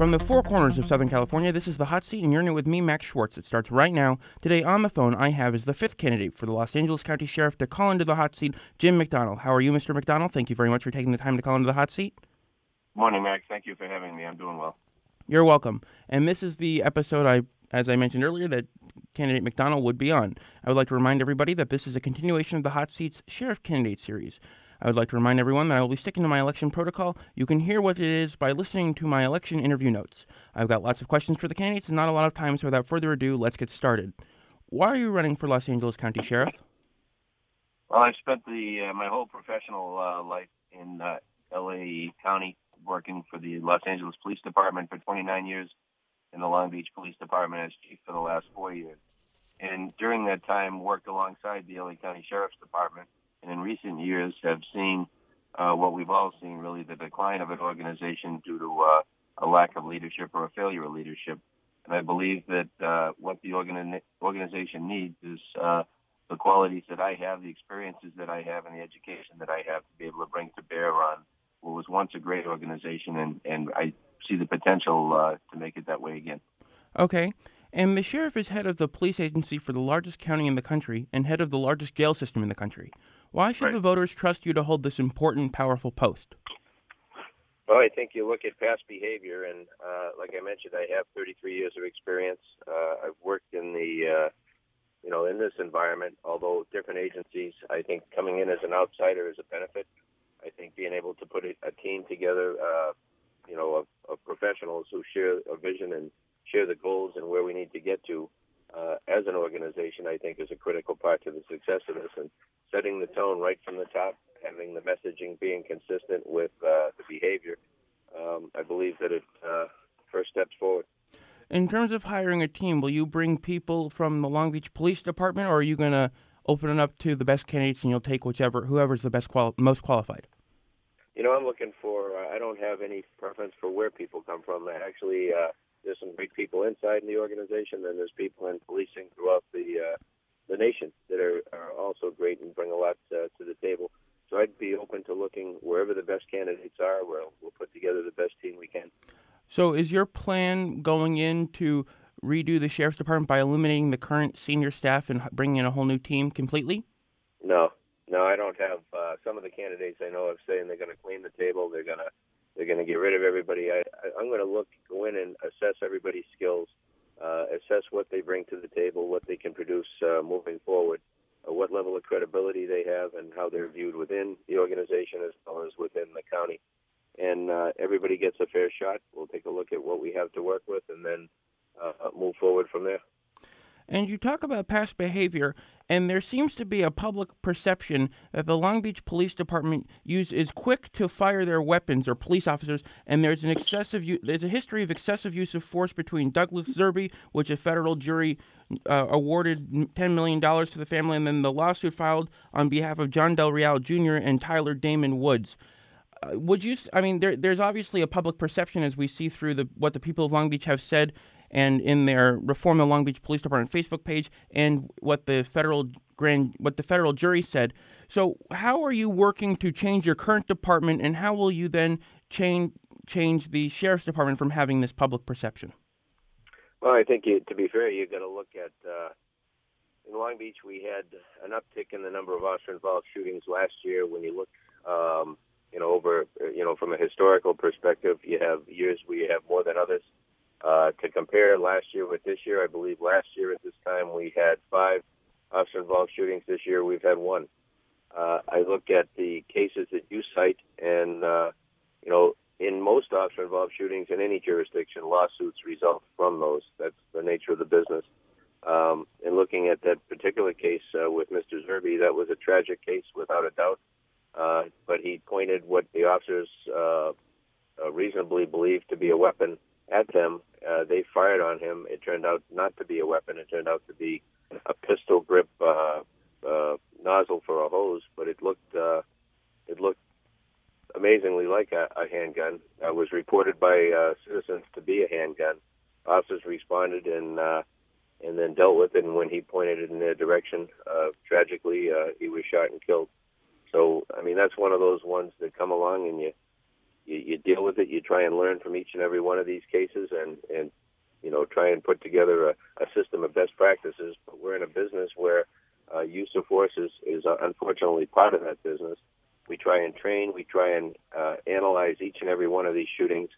From the four corners of Southern California, this is the hot seat, and you're in it with me, Max Schwartz. It starts right now. Today on the phone, I have as the fifth candidate for the Los Angeles County Sheriff to call into the hot seat, Jim McDonnell. How are you, Mr. McDonnell? Thank you very much for taking the time to call into the hot seat. Morning, Max. Thank you for having me. I'm doing well. You're welcome. And this is the episode I, as I mentioned earlier, that candidate McDonnell would be on. I would like to remind everybody that this is a continuation of the Hot Seats Sheriff Candidate Series. I would like to remind everyone that I will be sticking to my election protocol. You can hear what it is by listening to my election interview notes. I've got lots of questions for the candidates and not a lot of time, so without further ado, let's get started. Why are you running for Los Angeles County Sheriff? Well, I've spent the uh, my whole professional uh, life in uh, L.A. County working for the Los Angeles Police Department for 29 years, in the Long Beach Police Department as chief for the last four years. And during that time, worked alongside the LA County Sheriff's Department and in recent years have seen uh, what we've all seen really the decline of an organization due to uh, a lack of leadership or a failure of leadership. And I believe that uh, what the organi- organization needs is uh, the qualities that I have, the experiences that I have, and the education that I have to be able to bring to bear on what was once a great organization. And, and I see the potential uh, to make it that way again. Okay. And the sheriff is head of the police agency for the largest county in the country and head of the largest jail system in the country. Why should Right. the voters trust you to hold this important, powerful post? Well, I think you look at past behavior, and uh, like I mentioned, I have 33 years of experience. Uh, I've worked in the, uh, you know, in this environment. Although different agencies, I think coming in as an outsider is a benefit. I think being able to put a, a team together, uh, you know, of, of professionals who share a vision and share the goals and where we need to get to uh, as an organization, I think is a critical part to the success of this. And setting the tone right from the top, having the messaging being consistent with uh, the behavior, um, I believe that it uh, first steps forward. In terms of hiring a team, will you bring people from the Long Beach Police Department, or are you going to open it up to the best candidates and you'll take whichever whoever's the best quali- most qualified? You know, I'm looking for. Uh, I don't have any preference for where people come from. Actually, uh, there's some great people inside in the organization, and there's people in policing throughout the uh, the nation that are, are also great and bring a lot uh, to the table. So I'd be open to looking wherever the best candidates are. Where we'll put together the best team we can. So, is your plan going in to redo the sheriff's department by eliminating the current senior staff and bringing in a whole new team completely? No, no, I don't have. Uh, some of the candidates I know have saying they're going to clean the table. They're going to they're going to get rid of everybody. I, I, I'm going to look, go in and assess everybody's skills, uh, assess what they bring to the table, what they can produce uh, moving forward, uh, what level of credibility they have, and how they're viewed within the organization as well as within the county. And uh, everybody gets a fair shot. We'll take a look at what we have to work with, and then uh, move forward from there. And you talk about past behavior, and there seems to be a public perception that the Long Beach Police Department use is quick to fire their weapons or police officers, and there's an excessive there's a history of excessive use of force between Douglas Zerby, which a federal jury uh, awarded ten million dollars to the family, and then the lawsuit filed on behalf of John Del Real Jr. and Tyler Damon Woods. Uh, would you? I mean, there, there's obviously a public perception as we see through the what the people of Long Beach have said, and in their Reform the Long Beach Police Department Facebook page, and what the federal grand, what the federal jury said. So, how are you working to change your current department, and how will you then change change the sheriff's department from having this public perception? Well, I think you, to be fair, you've got to look at uh, in Long Beach. We had an uptick in the number of officer-involved shootings last year. When you look, um, you know, over you know from a historical perspective, you have years where you have more than others. Uh, to compare last year with this year, I believe last year at this time we had five officer-involved shootings. This year we've had one. Uh, I look at the cases that you cite, and uh, you know, in most officer-involved shootings in any jurisdiction, lawsuits result from those. That's the nature of the business. Um, and looking at that particular case uh, with Mr. Zerby, that was a tragic case without a doubt. Uh, but he pointed what the officers uh, uh, reasonably believed to be a weapon at them. Uh, they fired on him. It turned out not to be a weapon. It turned out to be a pistol grip uh, uh, nozzle for a hose, but it looked uh, it looked amazingly like a, a handgun. Uh, was reported by uh, citizens to be a handgun. Officers responded and uh, and then dealt with it. And when he pointed it in their direction, uh, tragically, uh, he was shot and killed. So I mean, that's one of those ones that come along and you you, you deal with it. You try and learn from each and every one of these cases, and and you know try and put together a, a system of best practices. But we're in a business where uh, use of force is, is unfortunately part of that business. We try and train. We try and uh, analyze each and every one of these shootings.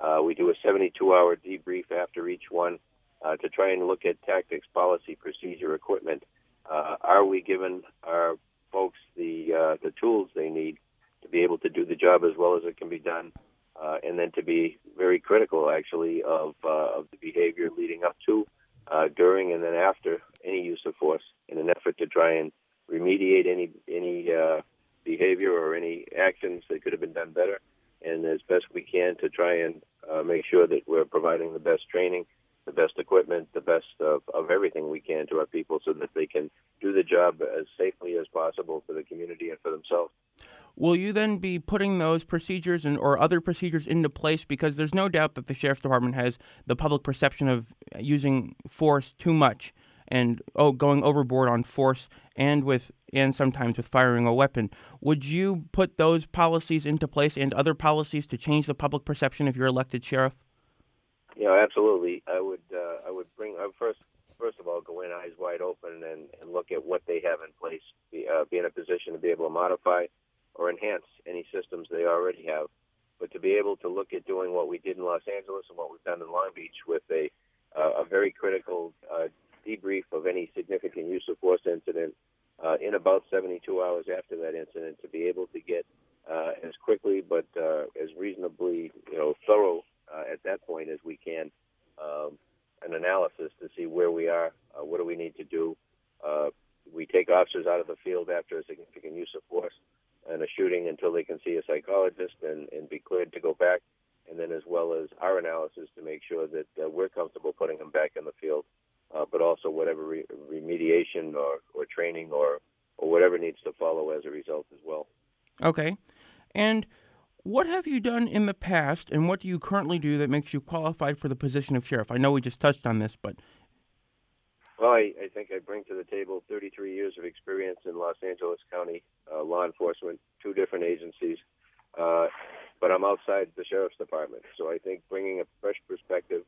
Uh, we do a 72-hour debrief after each one uh, to try and look at tactics, policy, procedure, equipment. Uh, are we giving our folks the uh, the tools they need to be able to do the job as well as it can be done, uh, and then to be very critical actually of uh, of the behavior leading up to, uh, during, and then after any use of force in an effort to try and remediate any any uh, behavior or any actions that could have been done better, and as best we can to try and uh, make sure that we're providing the best training, the best equipment, the best of, of everything we can to our people so that they can do the job as safely as possible for the community and for themselves. Will you then be putting those procedures and or other procedures into place because there's no doubt that the sheriff's department has the public perception of using force too much and oh going overboard on force and with and sometimes with firing a weapon. Would you put those policies into place and other policies to change the public perception if you're elected sheriff? Yeah, absolutely. I would. Uh, I would bring. I would first. First of all, go in eyes wide open and, and look at what they have in place. Be, uh, be in a position to be able to modify or enhance any systems they already have. But to be able to look at doing what we did in Los Angeles and what we've done in Long Beach with a uh, a very critical uh, debrief of any significant use of force incident uh, in about 72 hours after that incident to be able to get uh, as quickly but uh, as reasonably you know thorough uh, at that point as we can um, an analysis to see where we are, what do we need to do. We take officers out of the field after a significant use of force and a shooting until they can see a psychologist and, and be cleared to go back, and then as well as our analysis to make sure that uh, we're comfortable putting them back in the field, uh, but also whatever re- remediation or, or training or, or whatever needs to follow as a result as well. Okay. And what have you done in the past, and what do you currently do that makes you qualified for the position of sheriff? I know we just touched on this, but well, I, I think I bring to the table 33 years of experience in Los Angeles County uh, law enforcement, two different agencies, uh, but I'm outside the sheriff's department. So I think bringing a fresh perspective,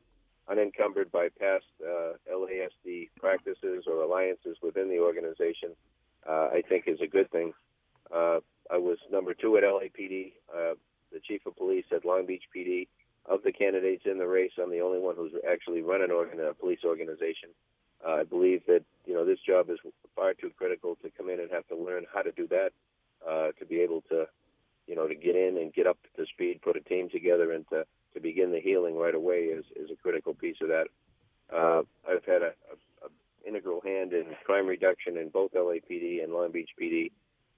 unencumbered by past uh, LASD practices or alliances within the organization, uh, I think is a good thing. Uh, I was number two at LAPD, uh, the chief of police at Long Beach PD. Of the candidates in the race, I'm the only one who's actually run an organ- a police organization. Uh, I believe that you know this job is far too critical to come in and have to learn how to do that, uh, to be able to, you know, to get in and get up to speed, put a team together, and to, to begin the healing right away is, is a critical piece of that. Uh, I've had a, a, a integral hand in crime reduction in both LAPD and Long Beach PD.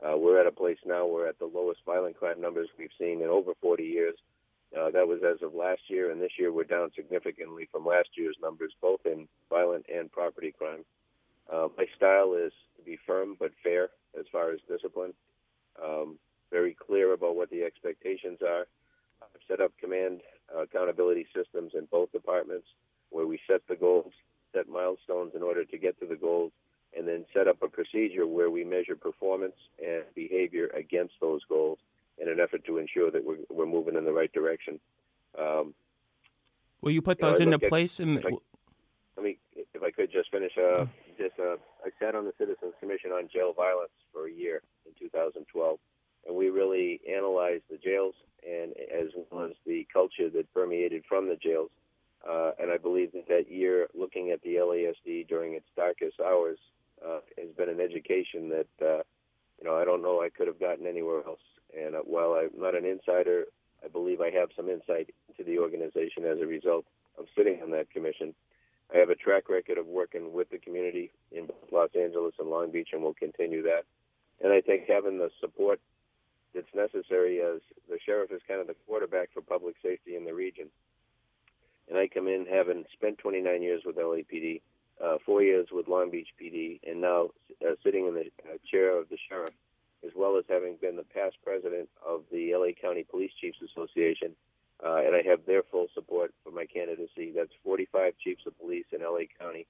Uh, we're at a place now we're at the lowest violent crime numbers we've seen in over 40 years. That was as of last year, and this year we're down significantly from last year's numbers, both in violent and property crime. Uh, my style is to be firm but fair as far as discipline, um, very clear about what the expectations are. I've set up command uh, accountability systems in both departments where we set the goals, set milestones in order to get to the goals, and then set up a procedure where we measure performance and behavior against those goals in an effort to ensure that we're, we're moving in the right direction. Um, Will you put those you know, into at, place? In the, I, let me, if I could just finish. Uh, just uh, I sat on the Citizens Commission on Jail Violence for a year in 2012, and we really analyzed the jails and as well as the culture that permeated from the jails. Uh, and I believe that that year, looking at the LASD during its darkest hours, uh, has been an education that uh, you know I don't know I could have gotten anywhere else. And uh, while I'm not an insider, I believe I have some insight into the organization as a result of sitting on that commission. I have a track record of working with the community in both Los Angeles and Long Beach, and will continue that. And I think having the support that's necessary as the sheriff is kind of the quarterback for public safety in the region. And I come in having spent 29 years with LAPD, uh, four years with Long Beach PD, and now uh, sitting in the uh, chair of the sheriff as well as having been the past president of the LA County Police Chiefs Association. Uh, and I have their full support for my candidacy. That's 45 chiefs of police in LA County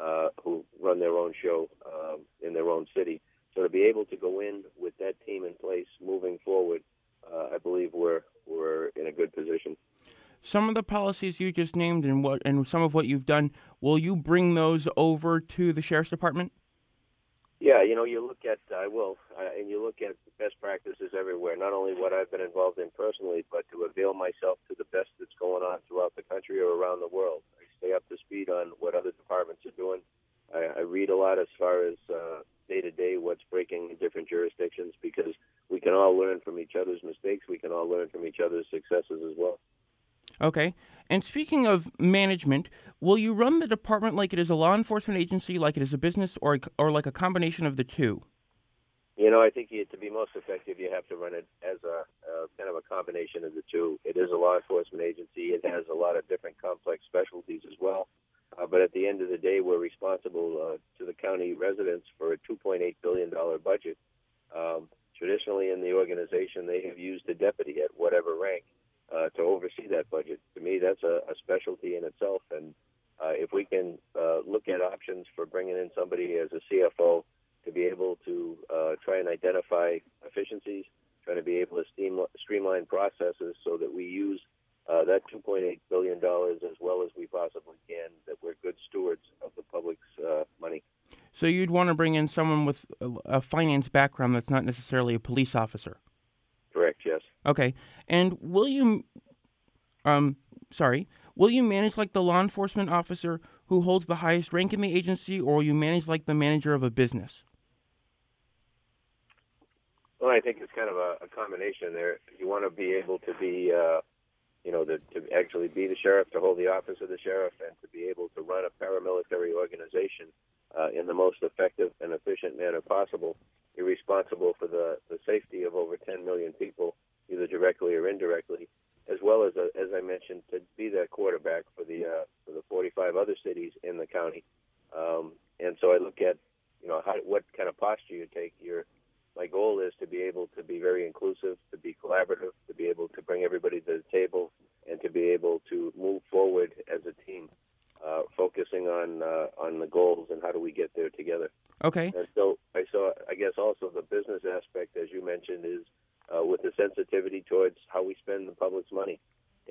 uh, who run their own show um, in their own city. So to be able to go in with that team in place moving forward, uh, I believe we're we're in a good position. Some of the policies you just named and what and some of what you've done, will you bring those over to the sheriff's department? Yeah, you know, you look at I will, uh, and you look at best practices everywhere. Not only what I've been involved in personally, but to avail myself to the best that's going on throughout the country or around the world. I stay up to speed on what other departments are doing. I, I read a lot as far as day to day what's breaking in different jurisdictions because we can all learn from each other's mistakes. We can all learn from each other's successes as well. Okay. And speaking of management, will you run the department like it is a law enforcement agency, like it is a business, or or like a combination of the two? You know, I think you, to be most effective, you have to run it as a, kind of a combination of the two. It is a law enforcement agency. It has a lot of different complex specialties as well. Uh, but at the end of the day, we're responsible uh, to the county residents for a $2.8 billion budget. Um, traditionally, in the organization, they have used a deputy at whatever rank uh, to oversee that budget. To me, that's a, a specialty in itself. And uh, if we can uh, look at options for bringing in somebody as a CFO to be able to uh, try and identify efficiencies, trying to be able to steam, streamline processes so that we use uh, that $2.8 billion as well as we possibly can, that we're good stewards of the public's uh, money. So you'd want to bring in someone with a, a finance background that's not necessarily a police officer? Okay. And will you, um, sorry, will you manage like the law enforcement officer who holds the highest rank in the agency, or will you manage like the manager of a business? Well, I think it's kind of a, a combination there. You want to be able to be, uh, you know, the, to actually be the sheriff, to hold the office of the sheriff, and to be able to run a paramilitary organization uh, in the most effective and efficient manner possible. You're responsible for the, the safety of over 10 million people, either directly or indirectly, as well as, a, uh, as I mentioned, to be that quarterback for the uh, for the 45 other cities in the county. Um, and so I look at, you know, how, what kind of posture you take. Your my goal is to be able to be very inclusive, to be collaborative, to be able to bring everybody to the table, and to be able to move forward as a team, uh, focusing on uh, on the goals and how do we get there together. Okay. And so I saw, I guess, also the business aspect, as you mentioned, is uh, with the sensitivity towards how we spend the public's money,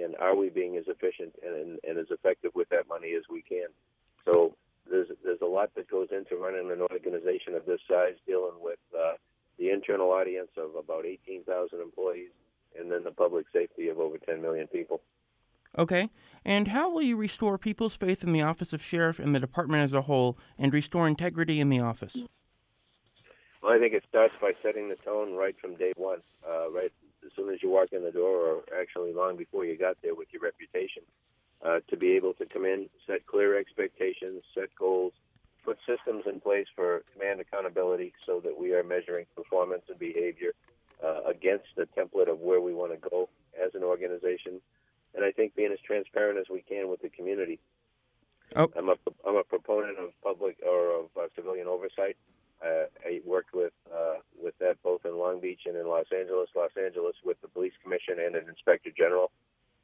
and are we being as efficient and, and as effective with that money as we can. So there's there's a lot that goes into running an organization of this size, dealing with uh, the internal audience of about 18,000 employees, and then the public safety of over 10 million people. Okay. And how will you restore people's faith in the office of sheriff and the department as a whole and restore integrity in the office? Well, I think it starts by setting the tone right from day one, uh, right as soon as you walk in the door, or actually long before you got there with your reputation, uh, to be able to come in, set clear expectations, set goals, put systems in place for command accountability so that we are measuring performance and behavior uh, against the template of where we want to go as an organization. And I think being as transparent as we can with the community. Oh. I'm a I'm a proponent of public or of uh, civilian oversight. Uh, I worked with uh, with that both in Long Beach and in Los Angeles. Los Angeles with the police commission and an inspector general,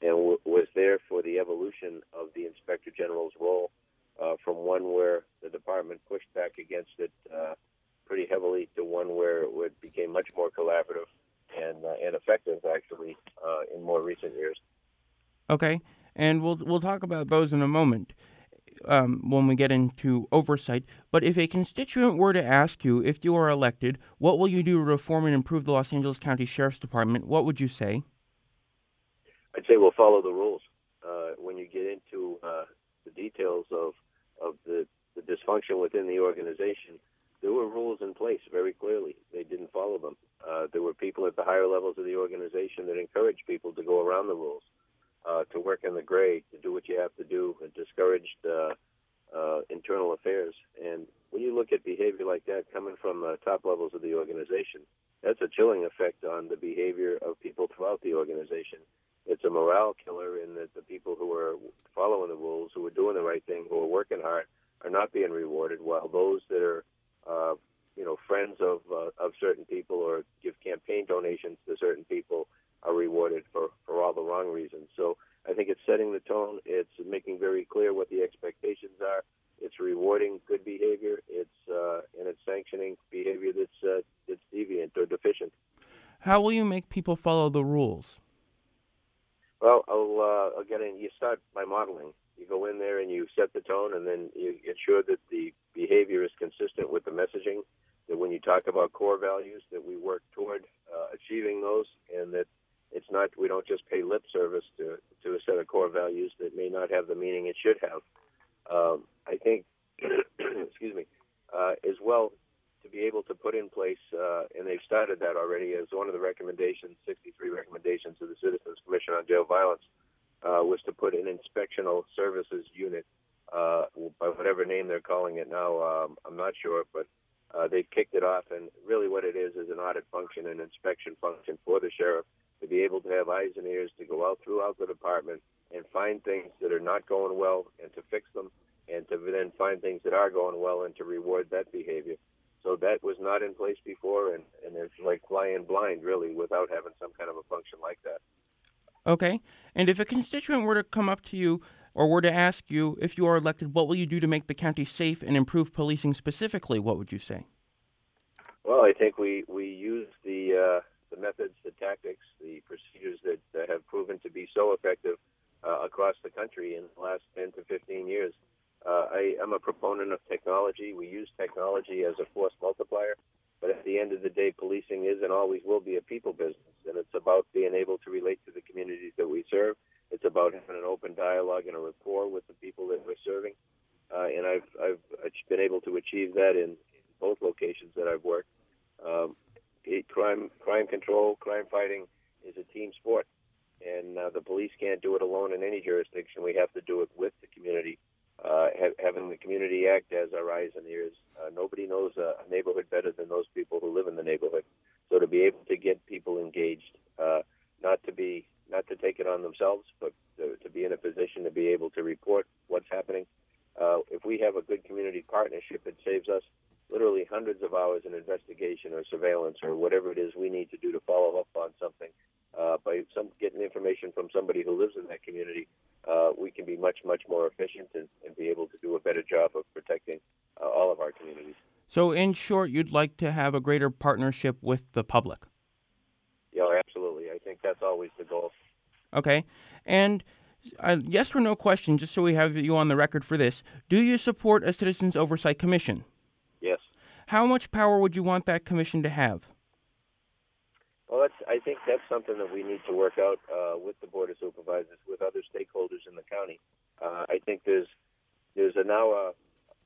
and w- was there for the evolution of the inspector general's role uh, from one where the department pushed back against it uh, pretty heavily to one where it became much more collaborative and uh, and effective actually uh, in more recent years. Okay, and we'll we'll talk about those in a moment. Um, when we get into oversight, but if a constituent were to ask you if you are elected, what will you do to reform and improve the Los Angeles County Sheriff's Department? What would you say? I'd say we'll follow the rules. Uh, when you get into uh, the details of of the, the dysfunction within the organization, there were rules in place very clearly. They didn't follow them. Uh, there were people at the higher levels of the organization that encouraged people to go around the rules, uh, to work in the gray, to do what you have to do, and discouraged uh, uh, internal affairs. And when you look at behavior like that coming from the top levels of the organization, that's a chilling effect on the behavior of people throughout the organization. It's a morale killer in that the people who are following the rules, who are doing the right thing, who are working hard, are not being rewarded, while those that are, uh, you know, friends of uh, of certain people or give campaign donations to certain people are rewarded for for all the wrong reasons. So I think it's setting the tone. It's making very clear what the expectations are. It's rewarding good behavior. It's uh, and it's sanctioning behavior that's uh, that's deviant or deficient. How will you make people follow the rules? Well, I'll, uh, again, you start by modeling. You go in there and you set the tone, and then you ensure that the behavior is consistent with the messaging. That when you talk about core values, that we work toward uh, achieving those, and that it's not we don't just pay lip service to to a set of core values that may not have the meaning it should have. Um, I think, excuse me, uh, as well to be able to put in place, uh, and they've started that already as one of the recommendations, 63 recommendations of the Citizens Commission on Jail Violence, uh, was to put an inspectional services unit, uh, by whatever name they're calling it now. Um, I'm not sure, but uh, they've kicked it off, and really what it is is an audit function, an inspection function for the sheriff to be able to have eyes and ears to go out throughout the department and find things that are not going well and to fix them, and to then find things that are going well and to reward that behavior. So that was not in place before, and, and it's like flying blind, really, without having some kind of a function like that. Okay. And if a constituent were to come up to you or were to ask you if you are elected, what will you do to make the county safe and improve policing specifically? What would you say? Well, I think we we use the uh, the methods, the tactics, the procedures that, that have proven to be so effective uh, across the country in the last 10 to 15 years. Uh, I, am a proponent of technology. We use technology as a force multiplier, but at the end of the day, policing is and always will be a people business, and it's about being able to relate to the communities that we serve. It's about having an open dialogue and a rapport with the people that we're serving, uh, and I've I've been able to achieve that in, in both locations that I've worked. Um, it, crime crime control, crime fighting is a team sport, and uh, the police can't do it alone in any jurisdiction. We have to do it with the community uh, ha- having the community act as our eyes and ears. Uh, nobody knows a, neighborhood better than those people who live in the neighborhood. So to be able to get people engaged, uh, not to be not to take it on themselves, but to, to be in a position to be able to report what's happening. Uh, if we have a good community partnership, it saves us literally hundreds of hours in investigation or surveillance or whatever it is we need to do to follow up on something uh, by some getting information from somebody who lives in that community uh, we can be much, much more efficient and, and, be able to do a better job of protecting uh, all of our communities. So, in short, you'd like to have a greater partnership with the public? Yeah, absolutely. I think that's always the goal. Okay. And uh, yes or no question, just so we have you on the record for this do you support a Citizens Oversight Commission? Yes. How much power would you want that commission to have? Well, that's, I think that's something that we need to work out uh, with the board of supervisors, with other stakeholders in the county. Uh, I think there's there's a now a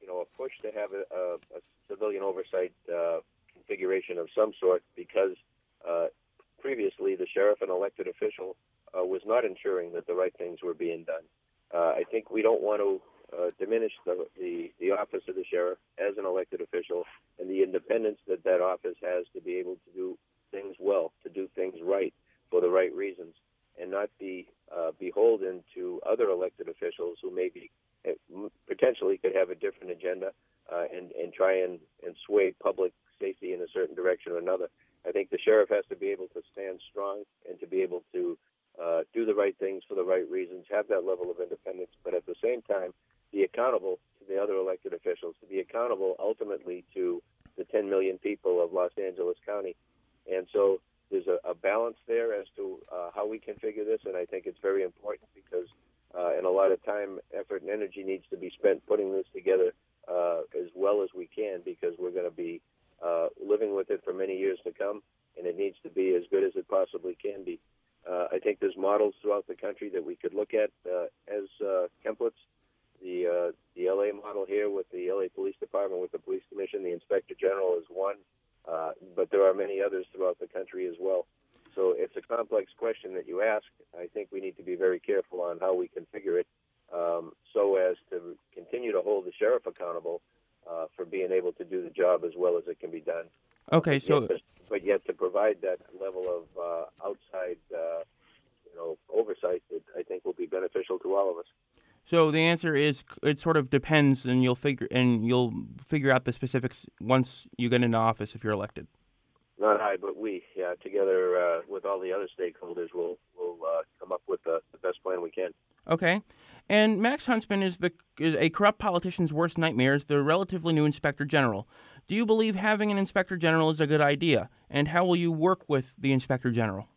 you know a push to have a, a, a civilian oversight uh, configuration of some sort because uh, previously the sheriff and elected official uh, was not ensuring that the right things were being done. Uh, I think we don't want to uh, diminish the, the, the office of the sheriff as an elected official and the independence that that office has to be able to do things well, to do things right for the right reasons, and not be uh, beholden to other elected officials who maybe uh, potentially could have a different agenda uh, and and try and, and sway public safety in a certain direction or another. I think the sheriff has to be able to stand strong and to be able to uh, do the right things for the right reasons, have that level of independence, but at the same time be accountable to the other elected officials, to be accountable ultimately to the 10 million people of Los Angeles County and so there's a, a balance there as to uh, how we configure this, and I think it's very important because, uh, and a lot of time, effort, and energy needs to be spent putting this together uh, as well as we can because we're going to be uh, living with it for many years to come, and it needs to be as good as it possibly can be. Uh, I think there's models throughout the country that we could look at uh, as uh, templates. The uh, the LA model here with the LA Police Department, with the Police Commission, the Inspector General is one. Uh, but there are many others throughout the country as well. So it's a complex question that you ask. I think we need to be very careful on how we configure it um, so as to continue to hold the sheriff accountable uh, for being able to do the job as well as it can be done. Okay, but so yet, but yet to provide that level of uh, outside, uh, you know, oversight that I think will be beneficial to all of us. So the answer is it sort of depends, and you'll figure and you'll figure out the specifics once you get into office if you're elected. Not I, but we, yeah, together uh, with all the other stakeholders, we'll we'll uh, come up with the, the, best plan we can. Okay, And Max Huntsman is the is a corrupt politician's worst nightmare is the relatively new inspector general. Do you believe having an inspector general is a good idea? And how will you work with the inspector general?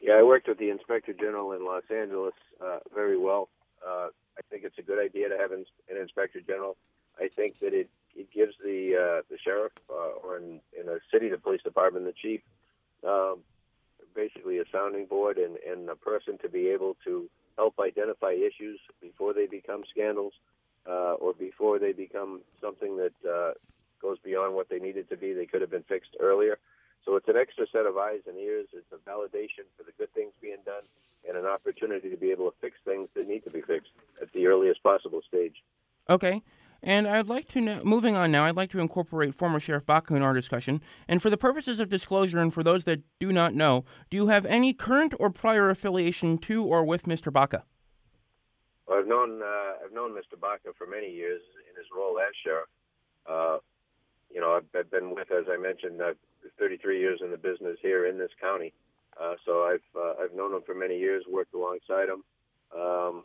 Yeah, I worked with the inspector general in Los Angeles uh, very well. Uh, I think it's a good idea to have an, inspector general. I think that it, it gives the uh, the sheriff uh, or in, in a city, the police department, the chief, um, basically a sounding board and, and a person to be able to help identify issues before they become scandals uh, or before they become something that uh, goes beyond what they needed to be. They could have been fixed earlier. So it's an extra set of eyes and ears. It's a validation for the good things being done and an opportunity to be able to fix things that need to be fixed at the earliest possible stage. Okay. And I'd like to, know, moving on now, I'd like to incorporate former Sheriff Baca in our discussion. And for the purposes of disclosure and for those that do not know, do you have any current or prior affiliation to or with Mr. Baca? Well, I've known uh, I've known Mr. Baca for many years in his role as sheriff. Uh, you know, I've, I've, been with, as I mentioned, I've 33 years in the business here in this county. Uh, so I've uh, I've known him for many years, worked alongside him. Um,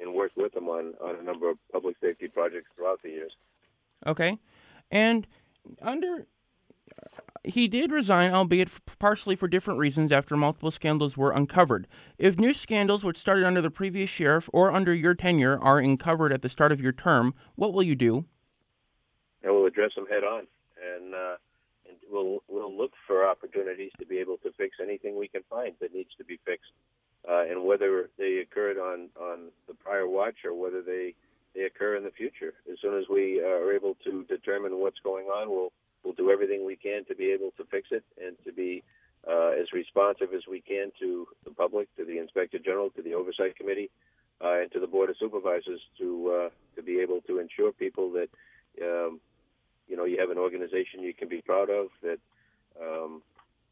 and worked with him on, on a number of public safety projects throughout the years. Okay. And under he did resign, albeit partially for different reasons, after multiple scandals were uncovered. If new scandals, which started under the previous sheriff or under your tenure, are uncovered at the start of your term, what will you do? I will address them head on, and, uh, and we'll we'll look for opportunities to be able to fix anything we can find that needs to be fixed uh, and whether they occurred on on the prior watch or whether they they occur in the future. As soon as we are able to determine what's going on, we'll we'll do everything we can to be able to fix it and to be uh, as responsive as we can to the public, to the inspector general, to the oversight committee, uh, and to the board of supervisors to uh, to be able to ensure people that um, you know you have an organization you can be proud of that um,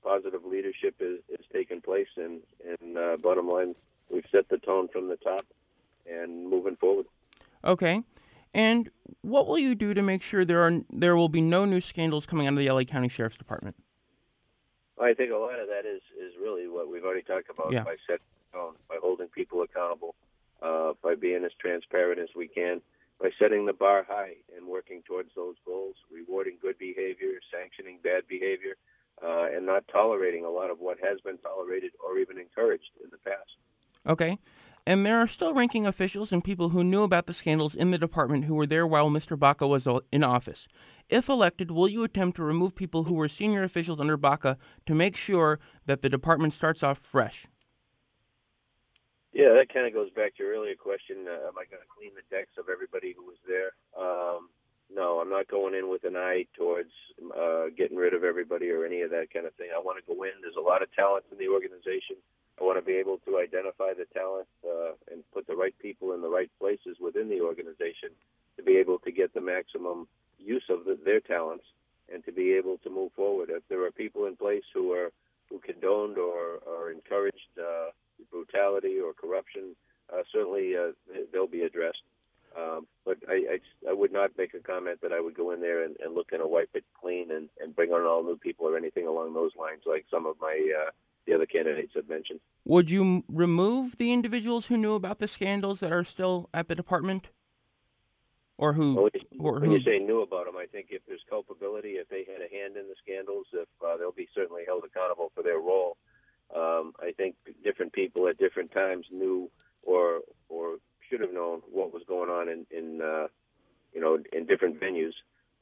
positive leadership is, is taking place, and, and uh, bottom line, we've set the tone from the top and moving forward. Okay. And what will you do to make sure there are there will be no new scandals coming out of the LA County Sheriff's Department? I think a lot of that is is really what we've already talked about yeah. by setting tone, by holding people accountable, uh, by being as transparent as we can, by setting the bar high and working towards those goals, rewarding good behavior, sanctioning bad behavior, uh, and not tolerating a lot of what has been tolerated or even encouraged in the past. Okay. And there are still ranking officials and people who knew about the scandals in the department who were there while Mr. Baca was in office. If elected, will you attempt to remove people who were senior officials under Baca to make sure that the department starts off fresh? Yeah, that kind of goes back to your earlier question. Uh, am I going to clean the decks of everybody who was there? Um, no, I'm not going in with an eye towards uh, getting rid of everybody or any of that kind of thing. I want to go in. There's a lot of talent in the organization. I want to be able to identify the talent uh, and put the right people in the right places within the organization to be able to get the maximum use of the, their talents and to be able to move forward. If there are people in place who are who condoned or, or encouraged uh, brutality or corruption, uh, certainly uh, they'll be addressed. Um, but I, I, I, would not make a comment that I would go in there and, and look and wipe it clean and, and bring on all new people or anything along those lines, like some of my uh, the other candidates have mentioned. Would you remove the individuals who knew about the scandals that are still at the department, or who? Well, or when who? you say knew about them, I think if there's culpability, if they had a hand in the scandals, if uh, they'll be certainly held accountable for their role. Um, I think different people at different times knew or or should have known what was going on in, in uh, you know, in different venues.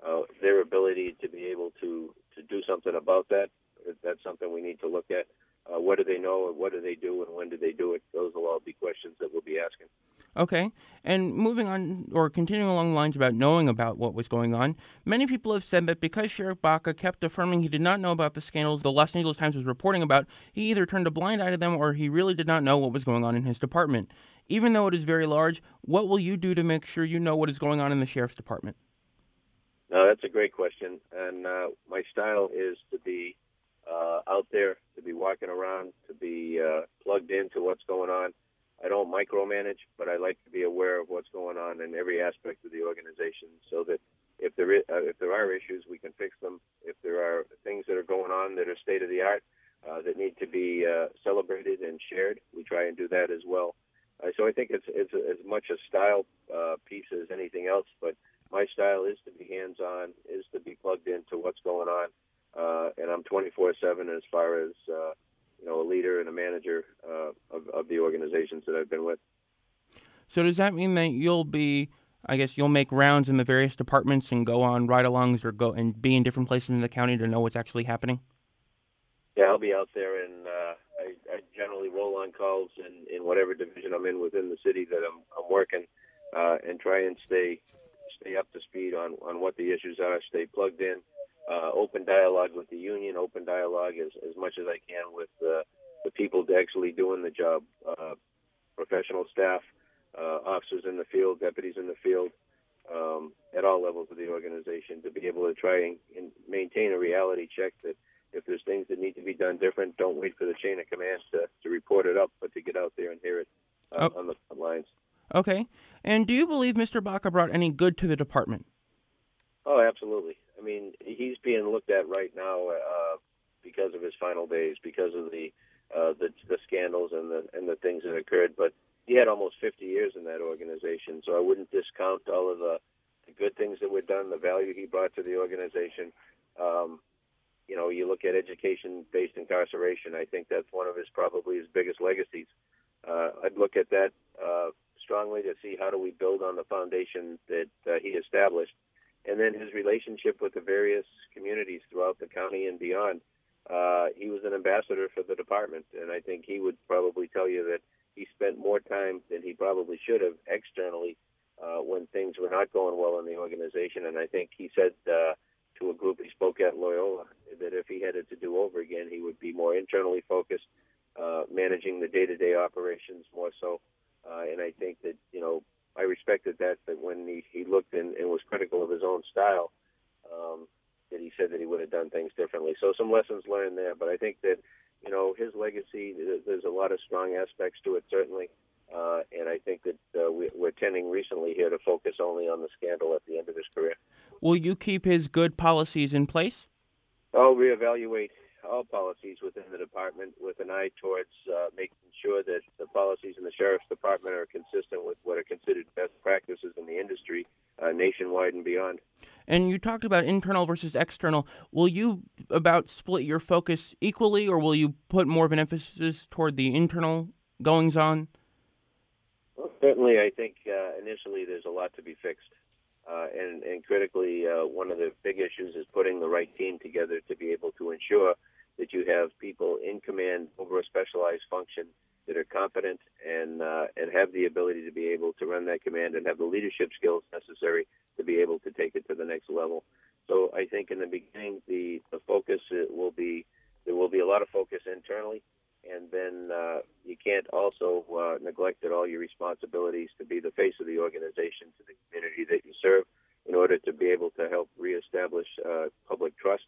Uh, their ability to be able to to do something about that, that's something we need to look at. Uh, what do they know, what do they do, and when do they do it? Those will all be questions that we'll be asking. Okay. And moving on, or continuing along the lines about knowing about what was going on, many people have said that because Sheriff Baca kept affirming he did not know about the scandals the Los Angeles Times was reporting about, he either turned a blind eye to them or he really did not know what was going on in his department. Even though it is very large, what will you do to make sure you know what is going on in the Sheriff's Department? No, that's a great question. And uh, my style is to be uh, out there, to be walking around, to be uh, plugged into what's going on I don't micromanage, but I like to be aware of what's going on in every aspect of the organization, so that if there is, uh, if there are issues, we can fix them. If there are things that are going on that are state of the art uh, that need to be uh, celebrated and shared, we try and do that as well. Uh, so I think it's it's as much a style uh, piece as anything else. But my style is to be hands-on, is to be plugged into what's going on, uh, and I'm 24/7 as far as you know a leader and a manager uh, of, of the organizations that I've been with. So does that mean that you'll be, I guess, you'll make rounds in the various departments and go on ride-alongs or go and be in different places in the county to know what's actually happening? Yeah, I'll be out there, and uh, I, I generally roll on calls in, in whatever division I'm in within the city that I'm, I'm working, uh, and try and stay stay up to speed on on what the issues are, stay plugged in, uh, open dialogue with the union, open dialogue as as much as I can with uh, the people actually doing the job, uh, professional staff, uh, officers in the field, deputies in the field, um, at all levels of the organization, to be able to try and, and maintain a reality check that if there's things that need to be done different, don't wait for the chain of command to, to report it up, but to get out there and hear it uh, oh. on the front lines. Okay. And do you believe Mr. Baca brought any good to the department? Oh, absolutely. I mean, he's being looked at right now uh, because of his final days, because of the, uh, the the scandals and the and the things that occurred. But he had almost 50 years in that organization, so I wouldn't discount all of the, the good things that were done, the value he brought to the organization. Um, you know, you look at education-based incarceration. I think that's one of his probably his biggest legacies. Uh, I'd look at that uh, strongly to see how do we build on the foundation that uh, he established, and then his relationship with the various communities throughout the county and beyond. Uh, he was an ambassador for the department, and I think he would probably tell you that he spent more time than he probably should have externally uh, when things were not going well in the organization. And I think he said uh, to a group he spoke at Loyola that if he had it to do over again, he would be more internally focused, uh, managing the day-to-day operations more so. Uh, and I think that you know I respected that. That when he, he looked and, and was critical of his own style, um, that he said that he would have done things differently. So some lessons learned there. But I think that you know his legacy. There's a lot of strong aspects to it, certainly. Uh, and I think that uh, we, we're tending recently here to focus only on the scandal at the end of his career. Will you keep his good policies in place? I'll reevaluate all policies within the department with an eye towards uh, making sure that the policies in the sheriff's department are consistent with what are considered best practices in the industry uh, nationwide and beyond. And you talked about internal versus external. Will you about split your focus equally, or will you put more of an emphasis toward the internal goings on? Well, certainly, I think uh, initially there's a lot to be fixed. Uh, and, and critically, uh, one of the big issues is putting the right team together to be able to ensure that you have people in command over a specialized function that are competent and uh, and have the ability to be able to run that command and have the leadership skills necessary to be able to take it to the next level. So I think in the beginning, the the focus will be there will be a lot of focus internally and then uh, you can't also uh, neglect all your responsibilities to be the face of the organization to the community that you serve in order to be able to help reestablish uh, public trust.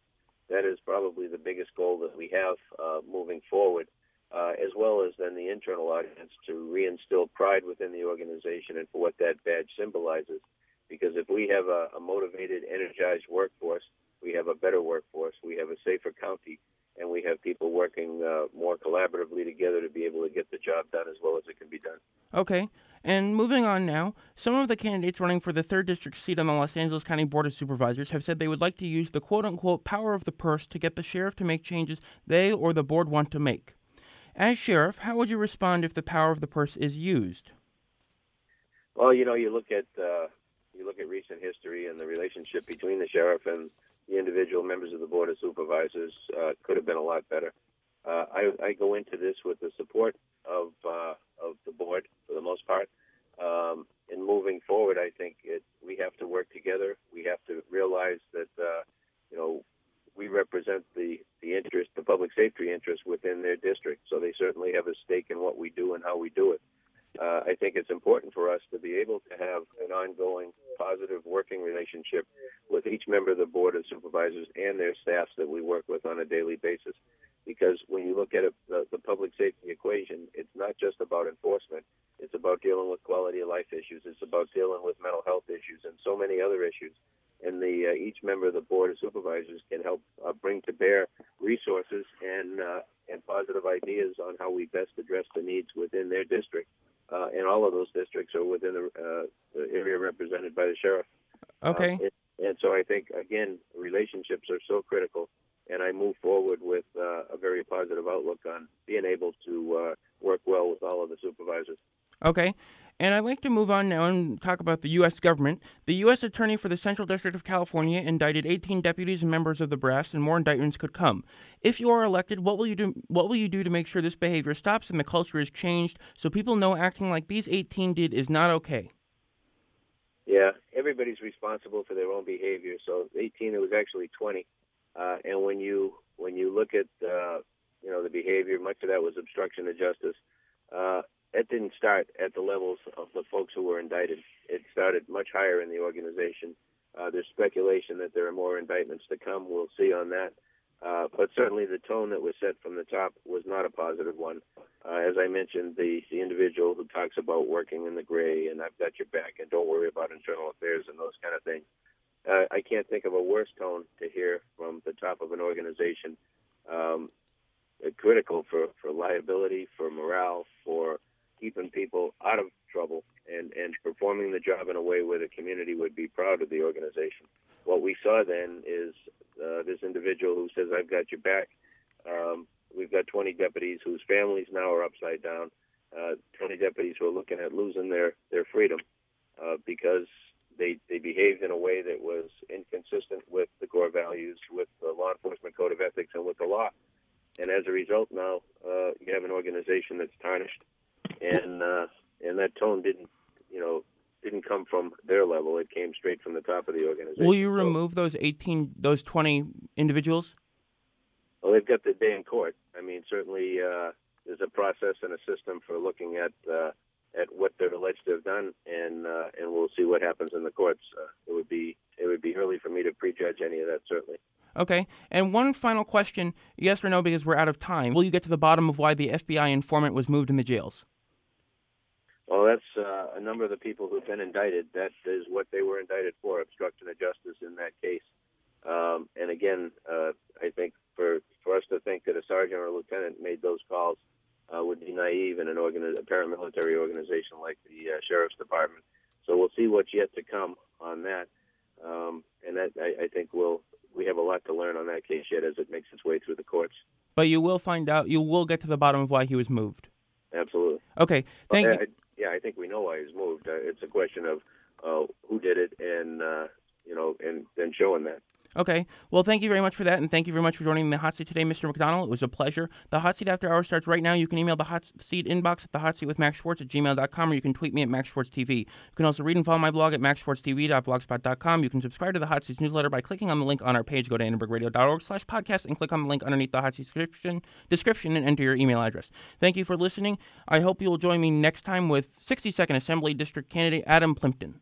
That is probably the biggest goal that we have uh, moving forward, uh, as well as then the internal audience to reinstill pride within the organization and for what that badge symbolizes. Because if we have a, a motivated, energized workforce, we have a better workforce, we have a safer county, and we have people working uh, more collaboratively together to be able to get the job done as well as it can be done. Okay. And moving on now, some of the candidates running for the 3rd District seat on the Los Angeles County Board of Supervisors have said they would like to use the quote unquote power of the purse to get the sheriff to make changes they or the board want to make. As sheriff, how would you respond if the power of the purse is used? Well, you know, you look at uh, you look at recent history and the relationship between the sheriff and the individual members of the board of supervisors uh, could have been a lot better. Uh, I, I, go into this with the support of uh, of the board for the most part. Um, moving forward, I think it, we have to work together. We have to realize that uh, you know we represent the the interest, the public safety interest within their district. So they certainly have a stake in what we do and how we do it. Uh, I think it's important for us to be able to have an ongoing positive working relationship with each member of the board of supervisors and their staffs that we work with on a daily basis. Because when you look at the, the public safety equation, it's not just about enforcement. It's about dealing with quality of life issues. It's about dealing with mental health issues and so many other issues. And the uh, each member of the board of supervisors can help uh, bring to bear resources and uh, and positive ideas on how we best address the needs within their district uh, and all of those districts are within the, uh, the area represented by the sheriff. Okay. Uh, and, and so I think again, relationships are so critical, and I move forward with uh, a very positive outlook on being able to uh, work well with all of the supervisors. Okay. And I'd like to move on now and talk about the U.S. government. The U.S. Attorney for the Central District of California indicted 18 deputies and members of the brass, and more indictments could come. If you are elected, what will you do? What will you do to make sure this behavior stops and the culture is changed, so people know acting like these 18 did is not okay? Yeah, everybody's responsible for their own behavior. So 18, it was actually 20. Uh, and when you when you look at uh, you know the behavior, much of that was obstruction of justice. Uh, it didn't start at the levels of the folks who were indicted. It started much higher in the organization. Uh, there's speculation that there are more indictments to come. We'll see on that. Uh, but certainly the tone that was set from the top was not a positive one. Uh, as I mentioned, the, the individual who talks about working in the gray and I've got your back and don't worry about internal affairs and those kind of things. Uh, I can't think of a worse tone to hear from the top of an organization. Um, critical for, for liability, for morale, for people out of trouble, and, and performing the job in a way where the community would be proud of the organization. What we saw then is uh, this individual who says, I've got your back. Um, we've got 20 deputies whose families now are upside down, uh, 20 deputies who are looking at losing their, their freedom uh, because they, they behaved in a way that was inconsistent with the core values, with the law enforcement code of ethics, and with the law. And as a result, now uh, you have an organization that's tarnished, and uh, and that tone didn't, you know, didn't come from their level. It came straight from the top of the organization. Will you remove those 18, those 20 individuals? Well, they've got the day in court. I mean, certainly uh, there's a process and a system for looking at uh, at what they're alleged to have done, and uh, and we'll see what happens in the courts. Uh, it would be it would be early for me to prejudge any of that, certainly. Okay. And one final question, yes or no, because we're out of time. Will you get to the bottom of why the FBI informant was moved in the jails? Well, that's uh, a number of the people who've been indicted. That is what they were indicted for, obstruction of justice in that case. Um, and again, uh, I think for for us to think that a sergeant or a lieutenant made those calls uh, would be naive in an organi- a paramilitary organization like the uh, sheriff's department. So we'll see what's yet to come on that. Um, and that I, I think we'll we have a lot to learn on that case yet as it makes its way through the courts. But you will find out. You will get to the bottom of why he was moved. Absolutely. Okay. Thank you. Yeah, I think we know why he's moved. Uh, it's a question of uh, who did it, and uh, you know, and then showing that. Okay. Well, thank you very much for that, and thank you very much for joining the hot seat today, Mr. McDonnell. It was a pleasure. The hot seat after hours starts right now. You can email the hot seat inbox at the hot seat with Max Schwartz at gmail.com, or you can tweet me at Max Schwartz TV. You can also read and follow my blog at maxschwartztv.blogspot.com. You can subscribe to the hot seat's newsletter by clicking on the link on our page. Go to annenbergradio.org slash podcast and click on the link underneath the hot seat description, description and enter your email address. Thank you for listening. I hope you will join me next time with 62nd Assembly District candidate Adam Plimpton.